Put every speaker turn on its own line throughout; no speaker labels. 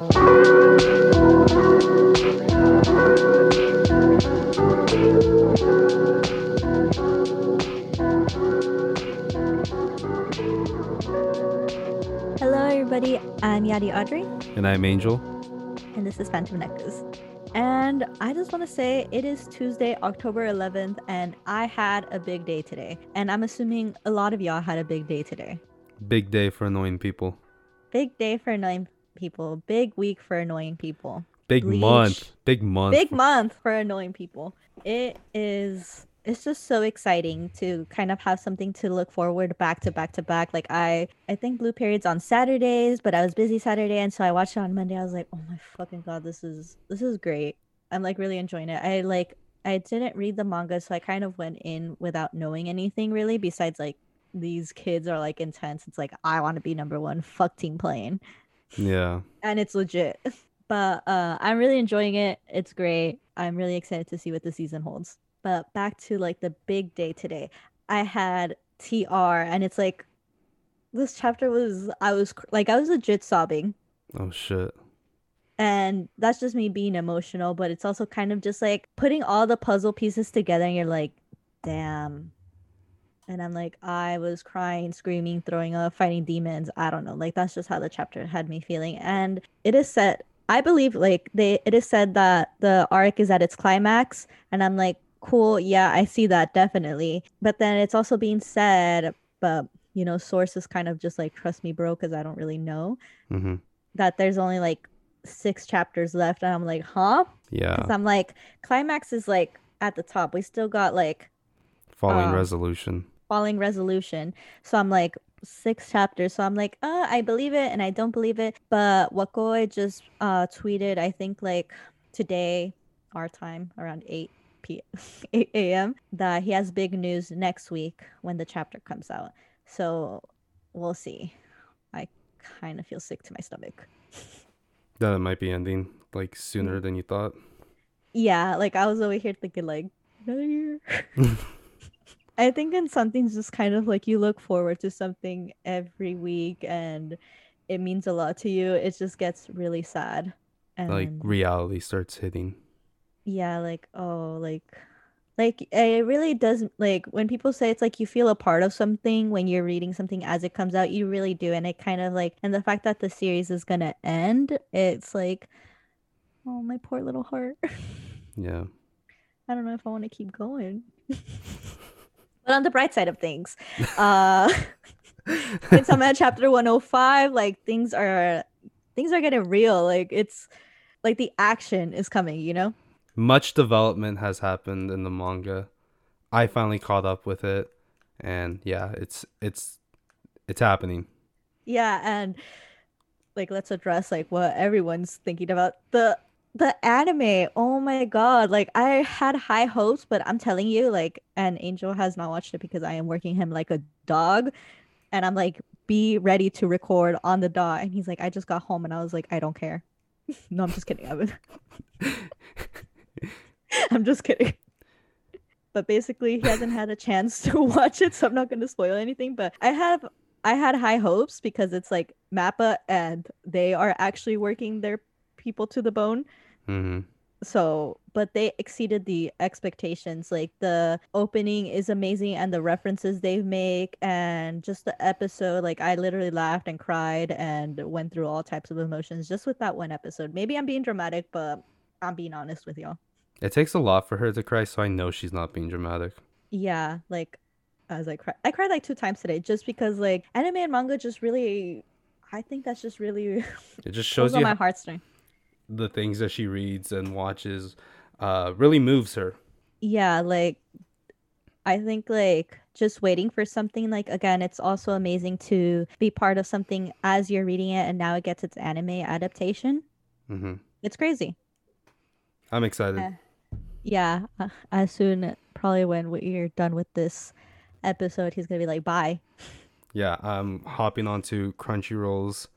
Hello, everybody. I'm Yadi Audrey,
And I'm Angel.
and this is Phantom Necklace. And I just want to say it is Tuesday, October 11th, and I had a big day today. And I'm assuming a lot of y'all had a big day today.
Big day for annoying people.
Big day for annoying people. Big week for annoying people.
Big
Bleach.
month. Big month.
Big month for annoying people. It is. It's just so exciting to kind of have something to look forward back to back to back. Like I, I think Blue Period's on Saturdays, but I was busy Saturday, and so I watched it on Monday. I was like, oh my fucking god, this is this is great. I'm like really enjoying it. I like I didn't read the manga, so I kind of went in without knowing anything really. Besides, like these kids are like intense. It's like I want to be number one. Fuck team playing
Yeah.
and it's legit. But uh, I'm really enjoying it. It's great. I'm really excited to see what the season holds. But back to like the big day today. I had TR, and it's like this chapter was I was like I was legit sobbing,
Oh shit.
and that's just me being emotional. But it's also kind of just like putting all the puzzle pieces together, and you're like, damn. And I'm like, I was crying, screaming, throwing up, fighting demons. I don't know. Like that's just how the chapter had me feeling. And it is set. I believe like they it is said that the arc is at its climax. And I'm like, cool, yeah, I see that definitely. But then it's also being said, but you know, sources kind of just like trust me, bro, because I don't really know
Mm-hmm.
that there's only like six chapters left. And I'm like, huh?
Yeah.
Because I'm like, climax is like at the top. We still got like
Following
um,
resolution.
Falling resolution. So I'm like six chapters. So I'm like, uh, I believe it and I don't believe it. But Wakui just uh tweeted, I think like today, our time around 8 p 8 a.m. that he has big news next week when the chapter comes out. So we'll see. I kind of feel sick to my stomach.
That it might be ending like
Mm.
sooner than you thought.
Yeah, like I was over here thinking like another year. I think in something's just kind of like you look forward to something every week and it means a lot to you. It just gets really sad. And
Like reality starts hitting.
yeah, like oh, like like it really does like when people say it's like you feel a part of something when you're reading something as it comes out, you really do. And it kind of like and the fact that the series is gonna end, it's like oh my poor little heart.
Yeah.
I don't know if I want to keep going. but on the bright side of things, uh I'm chapter 105, like things are things are getting real. Like it's like the action is coming, you know?
Much development has happened in the manga. I finally caught up with it. And yeah, it's it's it's happening.
Yeah, and like let's address like what everyone's thinking about. The the anime, oh my god, like I had high hopes, but I'm telling you, like, and Angel has not watched it because I am working him like a dog. And I'm like, be ready to record on the dot. And he's like, I just got home and I was like, I don't care. no, I'm just kidding. Would I'm just kidding. But basically he hasn't had a chance to watch it, so I'm not gonna spoil anything. But I have I had high hopes because it's like Mappa and they are actually working their people to the bone.
hmm
So, but they exceeded the expectations. Like the opening is amazing and the references they make and just the episode, like I literally laughed and cried and went through all types of emotions just with that one episode. Maybe I'm being dramatic, but I'm being honest with y'all.
It takes a lot for her to cry, so I know she's not being dramatic.
Yeah, like as I cried, I cried like two times today just because like anime and manga just really, I think that's just really
It just shows
on
you
my heartstrings.
The things that she reads and watches uh really moves her.
Yeah, like I think like just waiting for something like again, it's also amazing to be part of something as you're reading it and now it gets its anime adaptation.
hmm
It's crazy.
I'm excited.
Uh, Yeah, uh, as soon probably when we're done with this episode, he's gonna be like, "Bye."
Yeah, I'm hopping onto Crunchyroll's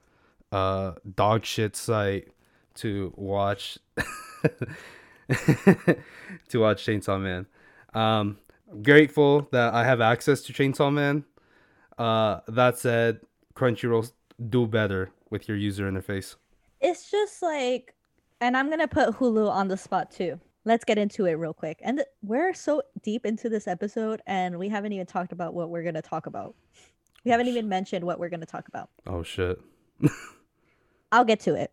uh dog shit site to watch to watch Chainsaw Man. Um grateful that I have access to Chainsaw Man. Uh that said, Crunchyroll do better with your user interface.
It's just like, and I'm gonna put Hulu on the spot too. Let's get into it real quick. And th- we're so deep into this episode, and we haven't even talked about what we're gonna talk about. We haven't even mentioned what we're gonna talk about.
Oh shit.
I'll get to it.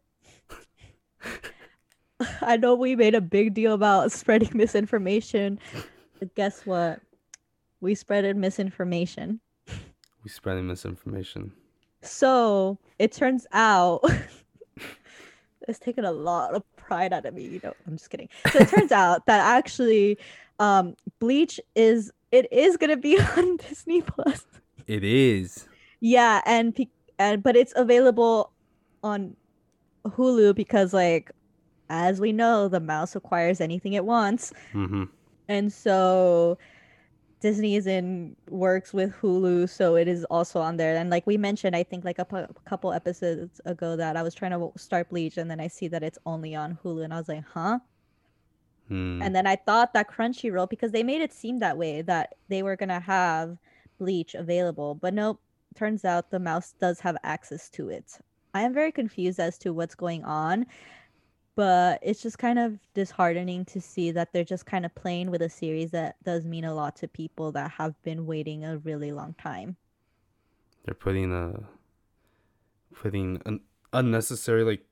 I know we made a big deal about spreading misinformation, but guess what? We spreaded misinformation.
We spreading misinformation.
So it turns out it's taken a lot of pride out of me. You know, I'm just kidding. So it turns out that actually, um, Bleach is it is gonna be on Disney Plus.
It is.
Yeah, and and but it's available on Hulu because like as we know, the mouse acquires anything it wants.
Mm-hmm.
And so Disney is in works with Hulu, so it is also on there. And like we mentioned, I think like a couple episodes ago that I was trying to start Bleach, and then I see that it's only on Hulu, and I was like, huh?
Hmm.
And then I thought that Crunchyroll, because they made it seem that way, that they were gonna have Bleach available, but nope. Turns out the mouse does have access to it. I am very confused as to what's going on, but it's just kind of disheartening to see that they're just kind of playing with a series that does mean a lot to people that have been waiting a really long time.
They're putting a putting an unnecessary like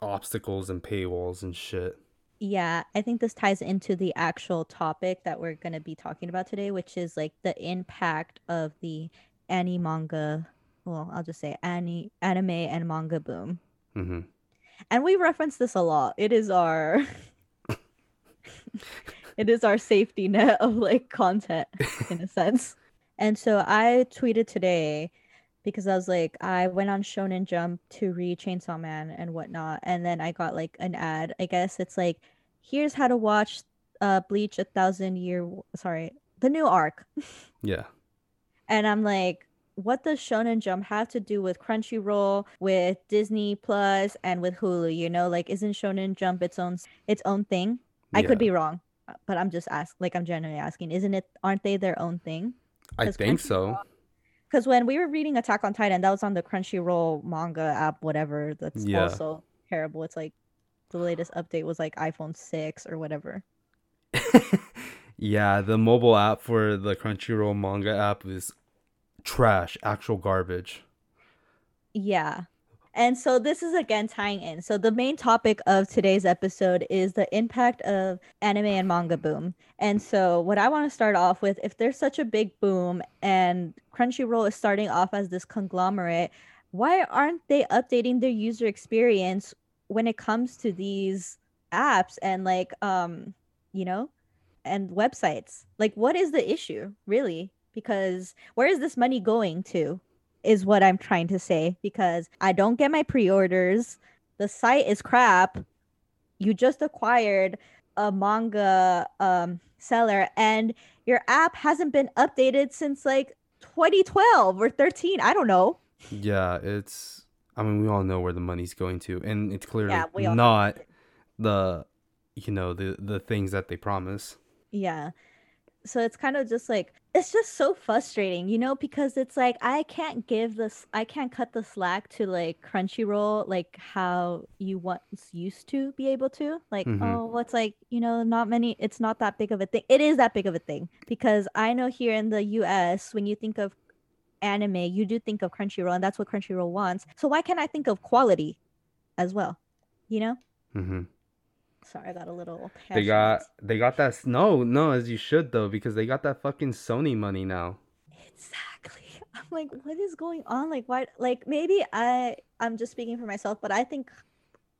obstacles and paywalls and shit.
Yeah, I think this ties into the actual topic that we're going to be talking about today, which is like the impact of the anime manga, well, I'll just say anime, anime and manga boom.
Mm-hmm.
And we reference this a lot. It is our it is our safety net of like content in a sense. And so I tweeted today because I was like, I went on Shonen Jump to read Chainsaw Man and whatnot, and then I got like an ad. I guess it's like, here's how to watch uh Bleach a thousand year sorry, the new arc.
Yeah.
And I'm like, what does Shonen Jump have to do with Crunchyroll, with Disney Plus, and with Hulu? You know, like isn't Shonen Jump its own its own thing? I could be wrong, but I'm just asking. Like I'm genuinely asking, isn't it? Aren't they their own thing?
I think so.
Because when we were reading Attack on Titan, that was on the Crunchyroll manga app, whatever. That's
Yeah.
also terrible. It's like the latest update was like iPhone six or whatever.
yeah, the mobile app for the Crunchyroll manga app is trash, actual garbage.
Yeah. And so this is again tying in. So the main topic of today's episode is the impact of anime and manga boom. And so what I want to start off with if there's such a big boom and Crunchyroll is starting off as this conglomerate, why aren't they updating their user experience when it comes to these apps and like um you know and websites? Like what is the issue, really? Because where is this money going to? is what I'm trying to say because I don't get my pre-orders. The site is crap. You just acquired a manga um, seller and your app hasn't been updated since like 2012 or 13. I don't know.
Yeah, it's. I mean, we all know where the money's going to, and it's clearly
Yeah, we all know.
not the, you know, the the things that they promise.
Yeah. So it's kind of just like it's just so frustrating, you know, because it's like I can't give this I can't cut the slack to like Crunchyroll like how you once used to be able to. Like,
Mhm.
oh, what's like, you know, not many it's not that big of a thing. It is that big of a thing because I know here in the US when you think of anime, you do think of Crunchyroll and that's what Crunchyroll wants. So why can't I think of quality as well? You know?
hmm
Sorry, I got a little
They got they got that. No, no, as you should though, because they got that fucking Sony money now.
Exactly. I'm like, what is going on? Like, why? Like, maybe I I'm just speaking for myself, but I think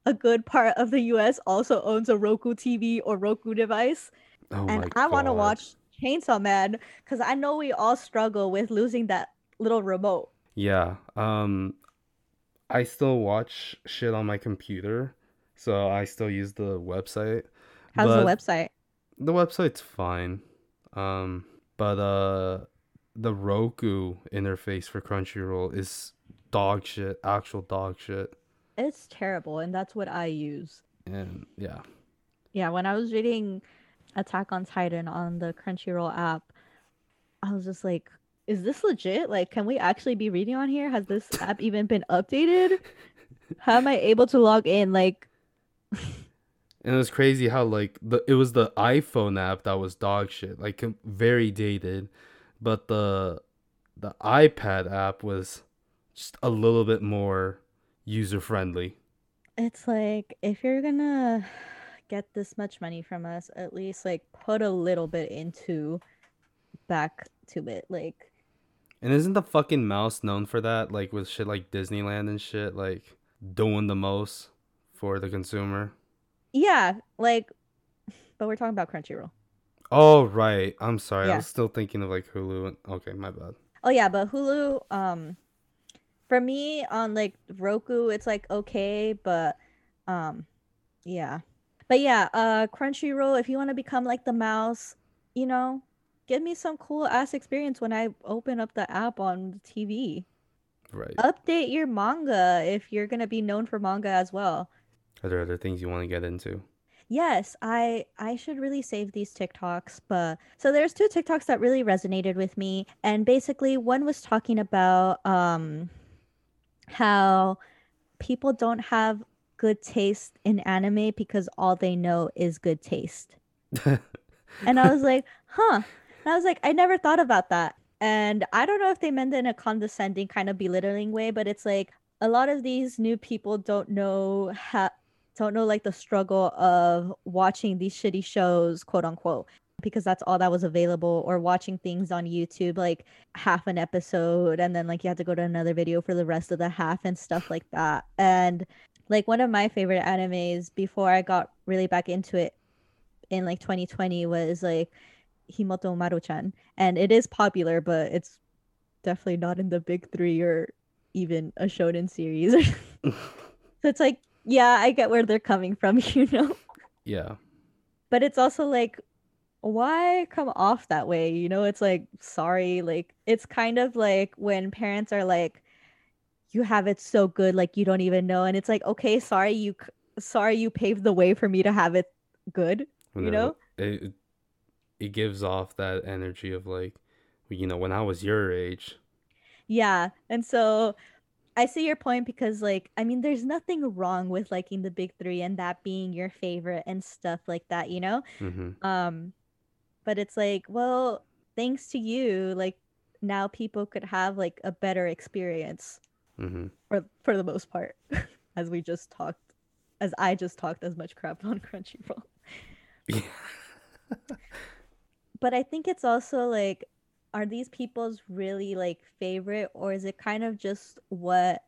a good part of the U.S. also owns a Roku TV or Roku device,
Oh
and I want to watch Chainsaw Man because I know we all struggle with losing that little remote.
Yeah. Um, I still watch shit on my computer, so I still use the website.
How's the website?
The website's fine. Um, but uh, the Roku interface for Crunchyroll is dog shit, actual dog shit.
It's terrible, and that's what I use.
And yeah,
Yeah, when I was reading Attack on Titan on the Crunchyroll app, I was just like, is this legit? Like, can we actually be reading on here? Has this app even been updated? How am I able to log in? Like,
And it was crazy how like the it was the iPhone app that was dog shit, like very dated, but the the iPad app was just a little bit more user friendly.
it's like if you're gonna get this much money from us, at least like put a little bit into back to it. Like,
And isn't the fucking mouse known for that? Like with shit like Disneyland and shit, like doing the most for the consumer.
Yeah, like, but we're talking about Crunchyroll.
Oh right, I'm sorry. I was still thinking of like Hulu. And, okay, my bad.
Oh yeah, but Hulu, um, for me on like Roku, it's like okay, but um, yeah, but yeah, uh, Crunchyroll. If you want to become like the mouse, you know, give me some cool ass experience when I open up the app on the TV.
Right.
Update your manga if you're gonna be known for manga as well.
Are there other things you want to get into?
Yes, I I should really save these TikToks, but so there's two TikToks that really resonated with me, and basically one was talking about um how people don't have good taste in anime because all they know is good taste. And I was like, huh. And I was like, I never thought about that. And I don't know if they meant it in a condescending, kind of belittling way, but it's like a lot of these new people don't know how, don't know like the struggle of watching these shitty shows, quote unquote, because that's all that was available, or watching things on YouTube, like half an episode, and then like you have to go to another video for the rest of the half and stuff like that. And like one of my favorite animes before I got really back into it in like 2020 was like Himouto Umaru-chan, and it is popular, but it's definitely not in the big three or even a shonen series. so it's like, yeah, I get where they're coming from, you know,
yeah.
but it's also like, why come off that way? You know, it's like, sorry, like it's kind of like when parents are like, you have it so good, like you don't even know, and it's like, okay, sorry, you, sorry, you paved the way for me to have it good. You
they're
know?
it it gives off that energy of like, you know, when I was your age.
Yeah. And so I see your point because like I mean there's nothing wrong with liking the big 3 and that being your favorite and stuff like that, you know?
hmm
Um but it's like, well, thanks to you, like now people could have like a better experience
hmm
for for the most part as we just talked as I just talked as much crap on Crunchyroll.
Yeah.
But I think it's also like are these people's really like favorite or is it kind of just what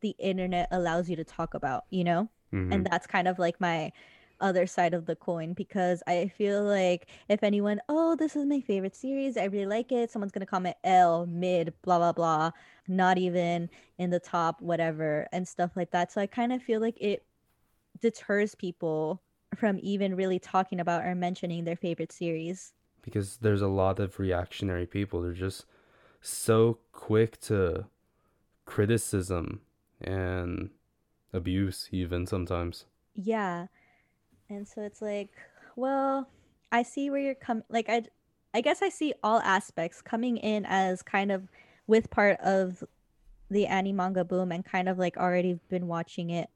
the internet allows you to talk about, you know?
hmm
And that's kind of like my other side of the coin because I feel like if anyone, oh, this is my favorite series, I really like it, someone's gonna comment L, mid, blah blah blah, not even in the top, whatever, and stuff like that. So I kind of feel like it deters people from even really talking about or mentioning their favorite series.
Because there's a lot of reactionary people. They're just so quick to criticism and abuse, even sometimes.
Yeah. And so it's like, well, I see where you're coming like I I guess I see all aspects coming in as kind of with part of the anime manga boom and kind of like already been watching it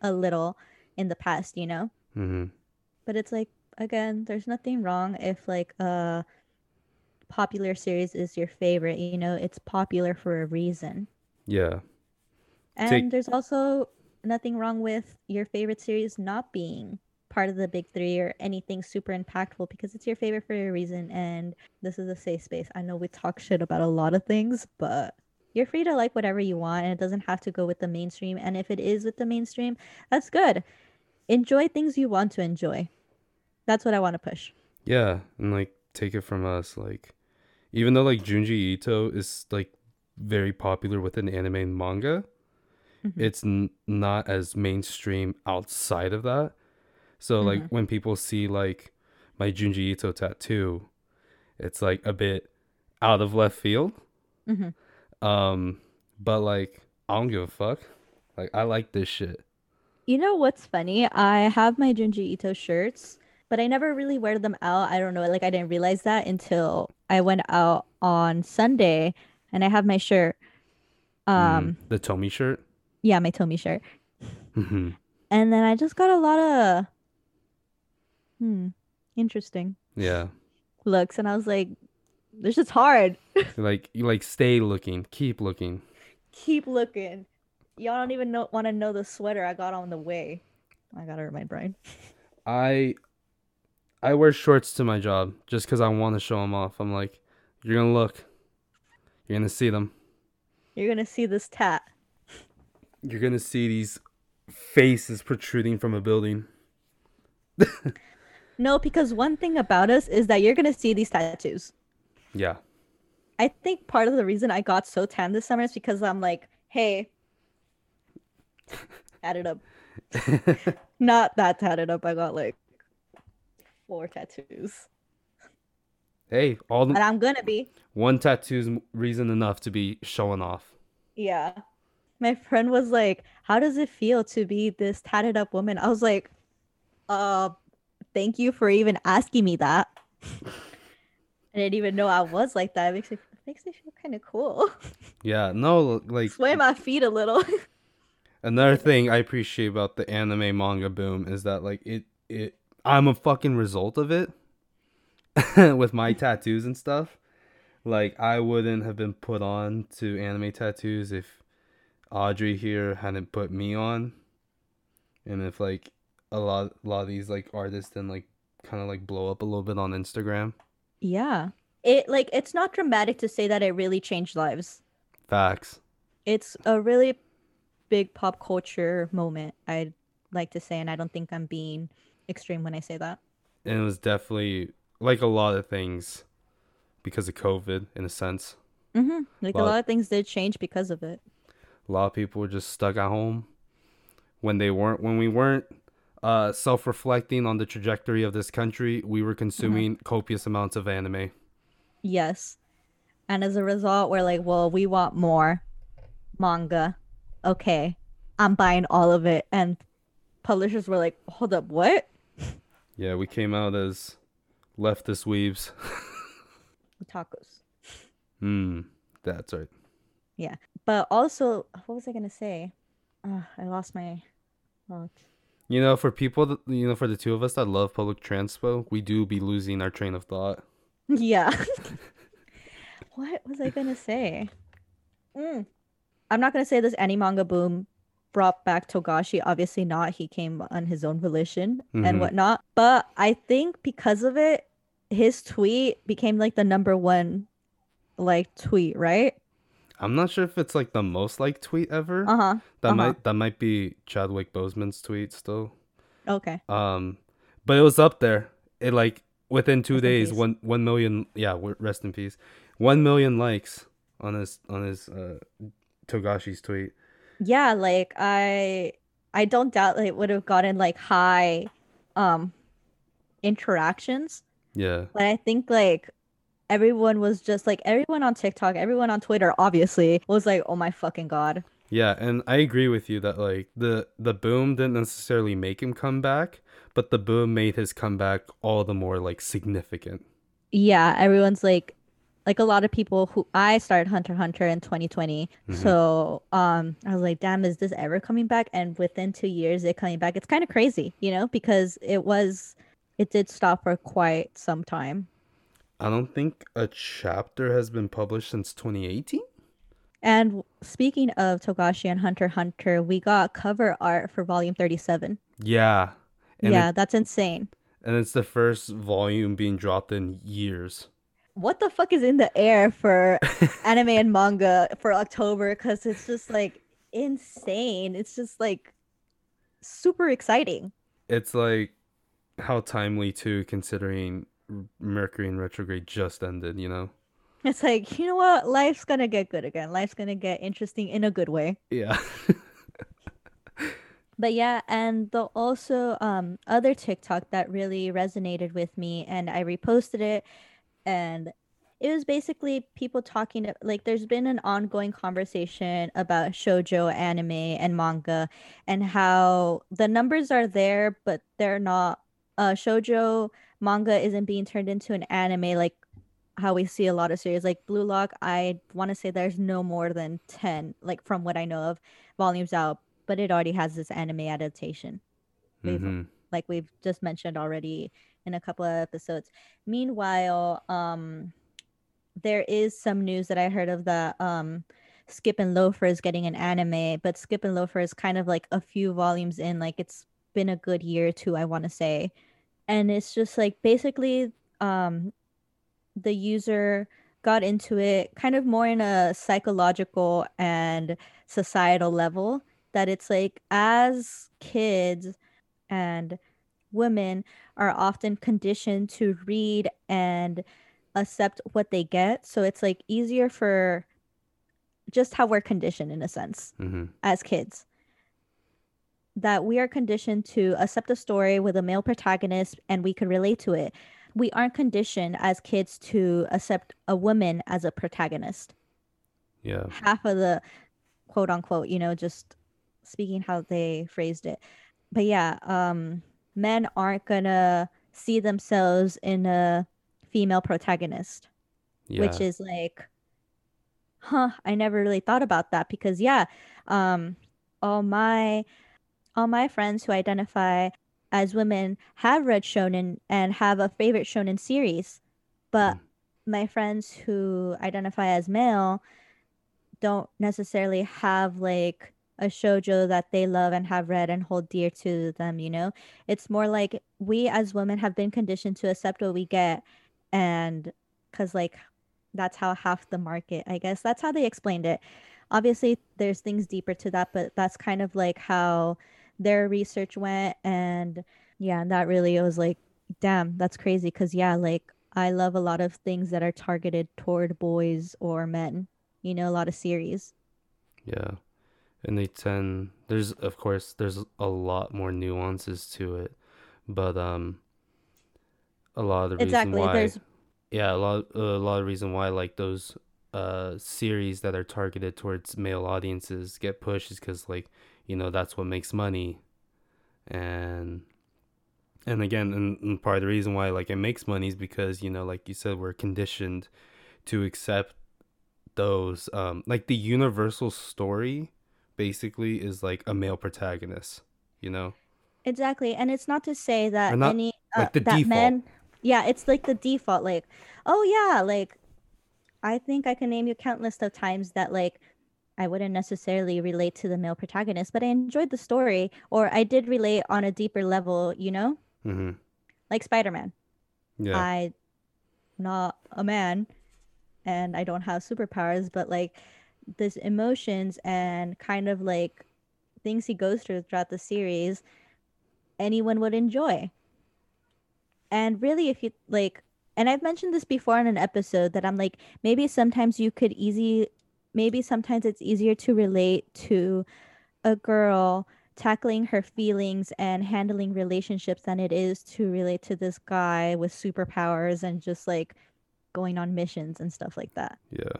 a little in the past, you know?
hmm
But it's like again, there's nothing wrong if like a popular series is your favorite, you know, it's popular for a reason.
Yeah.
And
Take-
there's also nothing wrong with your favorite series not being part of the big three or anything super impactful because it's your favorite for a reason. And this is a safe space. I know we talk shit about a lot of things, but you're free to like whatever you want and it doesn't have to go with the mainstream. And if it is with the mainstream, that's good. Enjoy things you want to enjoy. That's what I want to push.
Yeah, and like take it from us, like even though like Junji Ito is like very popular within anime and manga,
Mhm.
it's n- not as mainstream outside of that. So like
Mhm.
when people see like my Junji Ito tattoo, it's like a bit out of left field.
Mhm.
Um, but like I don't give a fuck. Like I like this shit.
You know what's funny? I have my Junji Ito shirts, but I never really wear them out. I don't know, like I didn't realize that until I went out on Sunday and I have my shirt.
Mm,
Um,
the Tomie shirt.
Yeah, my Tomie shirt.
hmm
And then I just got a lot of hmm, interesting
Yeah.
looks and I was like this is hard.
Like you like stay looking, keep looking.
Keep looking. Y'all don't even know want to know the sweater I got on the way. I gotta remind Brian.
I I wear shorts to my job just because I want to show them off. I'm like, you're gonna look, you're gonna see them,
You're gonna see this tat.
you're gonna see these faces protruding from a building.
No, because one thing about us is that you're gonna see these tattoos.
Yeah,
I think part of the reason I got so tan this summer is because I'm like, hey, tatted up. Not that tatted up. I got like four tattoos.
hey, all the,
I'm gonna be.
one tattoo's reason enough to be showing off.
Yeah. My friend was like, How does it feel to be this tatted up woman? I was like, Uh, thank you for even asking me that. I didn't even know I was like that. It makes me it makes me feel kind of cool.
Yeah, no, like
Sway my feet a little.
Another thing I appreciate about the anime manga boom is that like it it I'm a fucking result of it with my tattoos and stuff. Like I wouldn't have been put on to anime tattoos if Audrey here hadn't put me on. And if like a lot a lot of these like artists didn't like kind of like blow up a little bit on Instagram.
yeah. It like it's not dramatic to say that it really changed lives.
Facts.
It's a really big pop culture moment, I'd like to say, and I don't think I'm being extreme when I say that.
And it was definitely like a lot of things because of COVID in a sense.
hmm Like a
Well-
lot of things did change because of it.
A lot of people were just stuck at home when they weren't when we weren't uh, self-reflecting on the trajectory of this country. We were consuming copious amounts of anime.
Yes. And as a result, we're like, well, we want more manga. Okay. I'm buying all of it. And publishers were like, hold up, what?
Yeah, we came out as leftist weaves.
Tacos.
Hmm, that's right. Yeah.
But also, what was I going to say? Uh, I lost my thought.
You know, for people, that, you know, for the two of us that love public transpo, we do be losing our train of thought.
Yeah. what was I gonna say? Mm. I'm not gonna say this any manga boom brought back Togashi. Obviously not. He came on his own volition
Mhm.
and whatnot. But I think because of it, his tweet became like the number one like tweet, right?
I'm not sure if it's like the most liked tweet ever.
Uh huh.
that
uh-huh.
might that might be Chadwick Boseman's tweet still.
Okay.
Um, but it was up there. It like within two
Rest
days, one one million. Yeah, rest in peace. One million likes on his on his uh Togashi's tweet.
Yeah, like I I don't doubt it would have gotten like high um interactions.
Yeah,
But I think like everyone was just like everyone on TikTok, everyone on Twitter, obviously was like, "Oh my fucking god!"
yeah, and I agree with you that like the the boom didn't necessarily make him come back, but the boom made his comeback all the more like significant.
Yeah, everyone's like, like a lot of people who I started Hunter Hunter in 2020,
Mhm.
so um, I was like, "Damn, is this ever coming back?" And within two years, it coming back. It's kind of crazy, you know, because it was, it did stop for quite some time.
I don't think a chapter has been published since 2018.
And speaking of Togashi and Hunter Hunter, we got cover art for volume 37.
Yeah,
yeah,
it,
that's insane.
and it's the first volume being dropped in years.
What the fuck is in the air for anime and manga for October? Because it's just like insane. It's just like super exciting.
It's like how timely too, considering Mercury in retrograde just ended. You know.
It's like, you know what? Life's gonna get good again. Life's gonna get interesting in a good way.
Yeah.
But yeah, and the also um other TikTok that really resonated with me and I reposted it and it was basically people talking like there's been an ongoing conversation about shojo anime and manga and how the numbers are there but they're not uh shojo manga isn't being turned into an anime like how we see a lot of series like Blue Lock. I want to say there's no more than 10, like from what I know of, volumes out, but it already has this anime adaptation. We've-
hmm
Like we've just mentioned already in a couple of episodes. Meanwhile, um, there is some news that I heard of the um, Skip and Loafer is getting an anime, but Skip and Loafer is kind of like a few volumes in. Like it's been a good year or two, I want to say, and it's just like basically um, the user got into it kind of more in a psychological and societal level that it's like as kids and women are often conditioned to read and accept what they get so it's like easier for just how we're conditioned in a sense
hmm
as kids that we are conditioned to accept a story with a male protagonist and we can relate to it. We aren't conditioned as kids to accept a woman as a protagonist.
Yeah.
Half of the quote unquote, you know, just speaking how they phrased it. But yeah, um men aren't gonna see themselves in a female protagonist
Yeah.
which is like huh i never really thought about that because yeah um all my all my friends who identify as women have read shonen and have a favorite shonen series but
Mm.
my friends who identify as male don't necessarily have like a shojo that they love and have read and hold dear to them you know? It's more like we as women have been conditioned to accept what we get and because like that's how half the market i guess that's how they explained it. Obviously there's things deeper to that but that's kind of like how their research went and yeah and that really was like damn that's crazy because yeah like i love a lot of things that are targeted toward boys or men you know a lot of series.
Yeah. And they tend there's of course there's a lot more nuances to it, but um a lot of the reason
exactly
why
there's
yeah, a lot a lot of reason why like those uh series that are targeted towards male audiences get pushed is cuz like, you know, that's what makes money. And and again, and, and part of the reason why like it makes money is because, you know, like you said we're conditioned to accept those um like the universal story basically is like a male protagonist, you know?
Exactly. And it's not to say that
not
any uh,
like the
that
default.
men yeah, it's like the default like, oh yeah, like I think I can name you countless of times that like I wouldn't necessarily relate to the male protagonist, but I enjoyed the story or I did relate on a deeper level, you know?
Mhm.
Like Spider-Man.
Yeah.
I not a man and I don't have superpowers, but like this emotions and kind of like things he goes through throughout the series, anyone would enjoy. And really, if you like, and I've mentioned this before in an episode that I'm like, maybe sometimes you could easy, maybe sometimes it's easier to relate to a girl tackling her feelings and handling relationships than it is to relate to this guy with superpowers and just like going on missions and stuff like that.
yeah.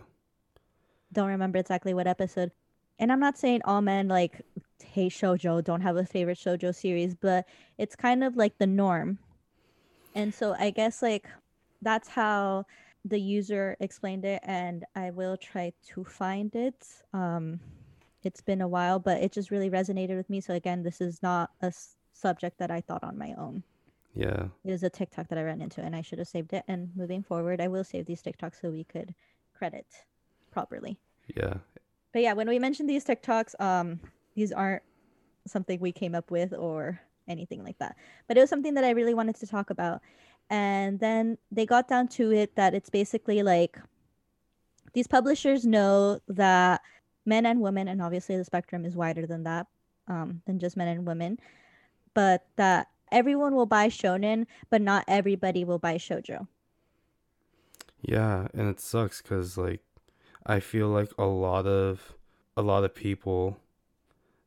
Don't remember exactly what episode. And I'm not saying all men like hate shoujo, don't have a favorite shoujo series, but it's kind of like the norm. And so I guess like that's how the user explained it and I will try to find it. Um it's been a while, but it just really resonated with me. So again, this is not a s- subject that I thought on my own.
Yeah.
It was a TikTok that I ran into and I should have saved it. And moving forward, I will save these TikToks so we could credit properly.
Yeah.
But yeah, when we mentioned these TikToks, um, these aren't something we came up with or anything like that. But it was something that I really wanted to talk about. And then they got down to it that it's basically like these publishers know that men and women, and obviously the spectrum is wider than that, um, than just men and women, but that everyone will buy shonen, but not everybody will buy shojo.
Yeah, and it sucks cuz like I feel like a lot of a lot of people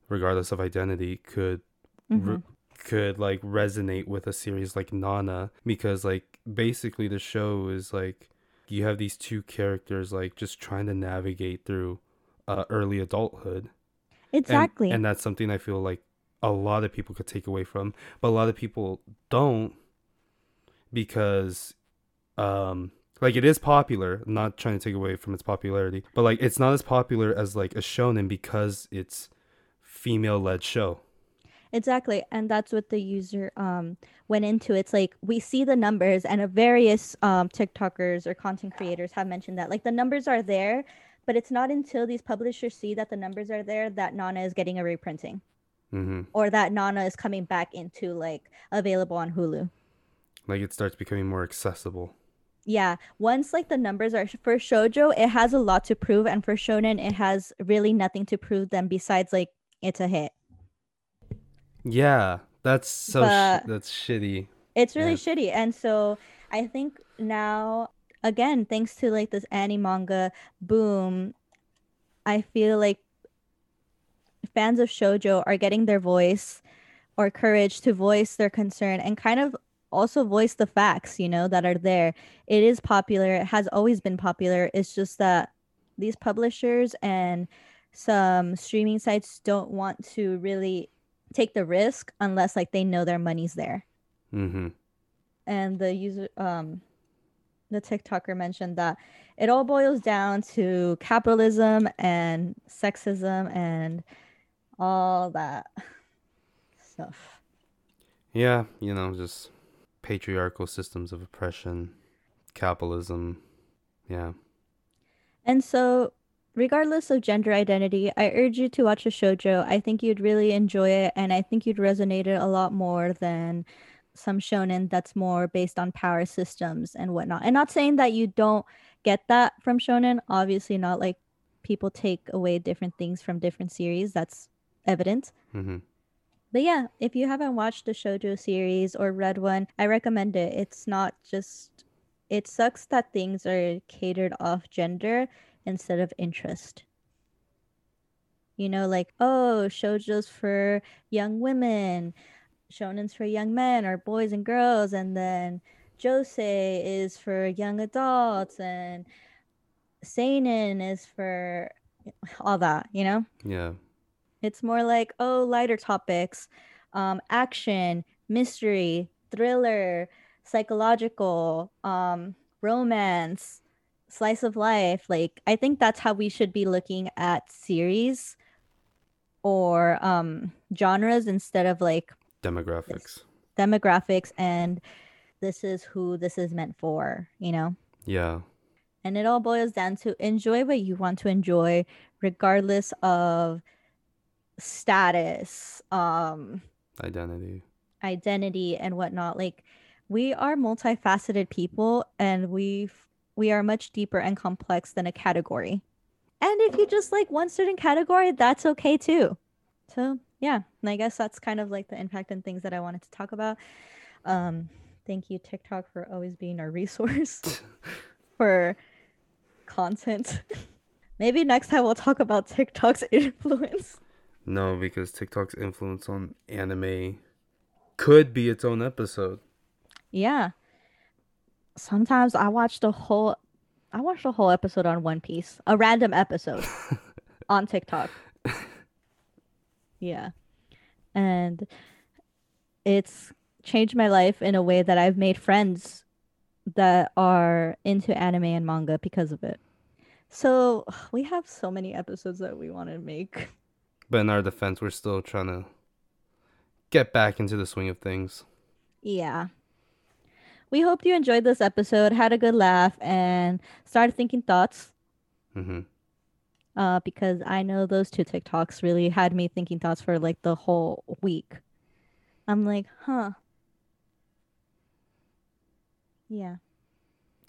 regardless of identity could
Mhm.
re- could like resonate with a series like Nana because like basically the show is like you have these two characters like just trying to navigate through uh, early adulthood and
Exactly.
and that's something I feel like a lot of people could take away from but a lot of people don't because um Like it is popular, I'm not trying to take away from its popularity, but like it's not as popular as like a shonen because it's female led show.
Exactly. And that's what the user um went into. It's like we see the numbers and various um TikTokers or content creators have mentioned that like the numbers are there, but it's not until these publishers see that the numbers are there that Nana is getting a reprinting
hmm
or that Nana is coming back into like available on Hulu.
Like it starts becoming more accessible.
Yeah, once like the numbers are for shojo, it has a lot to prove, and for shonen, it has really nothing to prove them besides like it's a hit.
Yeah, that's so sh- that's shitty.
It's really
Yeah.
shitty. And so I think now, again, thanks to like this anime manga boom, I feel like fans of shojo are getting their voice or courage to voice their concern and kind of also voice the facts, you know, that are there. It is popular, it has always been popular. It's just that these publishers and some streaming sites don't want to really take the risk unless like they know their money's there
Mm-hmm.
and the user um the tiktoker mentioned that it all boils down to capitalism and sexism and all that stuff
Yeah, you know, just patriarchal systems of oppression, capitalism. Yeah.
and so regardless of gender identity i urge you to watch a shoujo i think you'd really enjoy it and i think you'd resonate it a lot more than some shonen that's more based on power systems and whatnot and not saying that you don't get that from shonen obviously not like people take away different things from different series that's evident
Mm-hmm.
But yeah if you haven't watched the shoujo series or read one i recommend it. It's not just it sucks that things are catered off gender instead of interest. You know like oh shoujo's for young women shonen's for young men or boys and girls and then josei is for young adults and seinen is for all that you know?
Yeah.
It's more like, oh, lighter topics, um, action, mystery, thriller, psychological, um, romance, slice of life. Like, I think that's how we should be looking at series or um, genres instead of like
Demographics.
demographics and this is who this is meant for, you know?
Yeah.
And it all boils down to enjoy what you want to enjoy, regardless of status, um,
Identity.
identity, and whatnot. Like we are multifaceted people, and we we are much deeper and complex than a category. And if you just like one certain category, that's okay too. So yeah, and I guess that's kind of like the impact and things that I wanted to talk about. Um, thank you TikTok for always being our resource for content. Maybe next time we'll talk about TikTok's influence.
No, because TikTok's influence on anime could be its own episode.
Yeah. Sometimes I watch the whole I watched a whole episode on One Piece, a random episode on TikTok. Yeah. And it's changed my life in a way that I've made friends that are into anime and manga because of it. So, we have so many episodes that we want to make.
But in our defense, we're still trying to get back into the swing of things.
Yeah. We hope you enjoyed this episode, had a good laugh, and started thinking thoughts.
hmm
Uh, because I know those two TikToks really had me thinking thoughts for like the whole week. I'm like, huh. Yeah,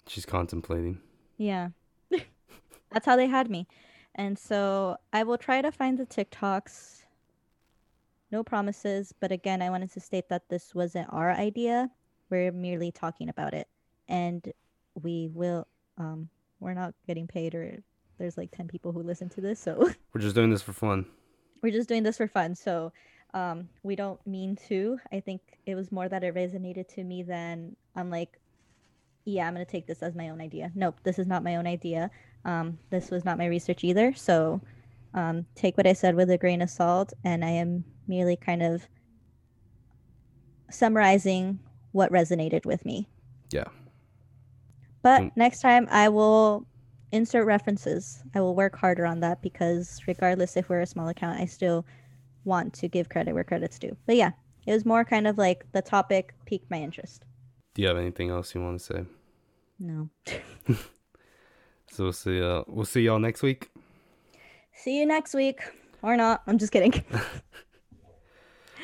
She's contemplating.
yeah. That's how they had me. And so I will try to find the TikToks. No promises, but again, I wanted to state that this wasn't our idea. We're merely talking about it. And we will um we're not getting paid or there's like 10 people who listen to this, so
We're just doing this for fun.
we're just doing this for fun. So um we don't mean to. I think it was more that it resonated to me than I'm like, yeah, I'm gonna take this as my own idea. Nope, this is not my own idea. Um, this was not my research either. So um, take what I said with a grain of salt, and I am merely kind of summarizing what resonated with me.
Yeah.
But
Mm.
next time I will insert references. I will work harder on that because regardless if we're a small account, I still want to give credit where credit's due. But yeah, it was more kind of like the topic piqued my interest.
Do you have anything else you want to say?
No.
So we'll see. Uh, we'll see y'all next week.
See you next week. Or not. I'm just kidding.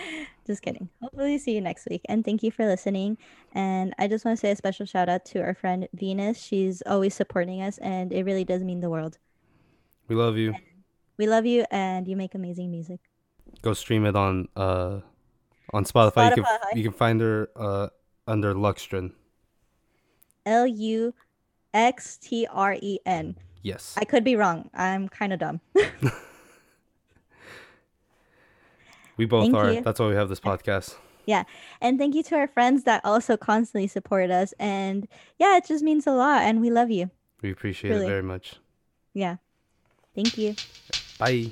just kidding. Hopefully see you next week. And thank you for listening. And I just want to say a special shout out to our friend Venus. She's always supporting us and it really does mean the world.
We love you.
We love you and you make amazing music.
Go stream it on uh on Spotify. You can you can find her uh under Luxtren.
L U X T R E N.
Yes.
I could be wrong. I'm kind of dumb.
We both
Thank
are.
you.
That's why we have this podcast. Yeah.
And thank you to our friends that also constantly support us. And yeah, it just means a lot. And we love you.
We appreciate
Really.
it very much.
Yeah. Thank you.
Bye.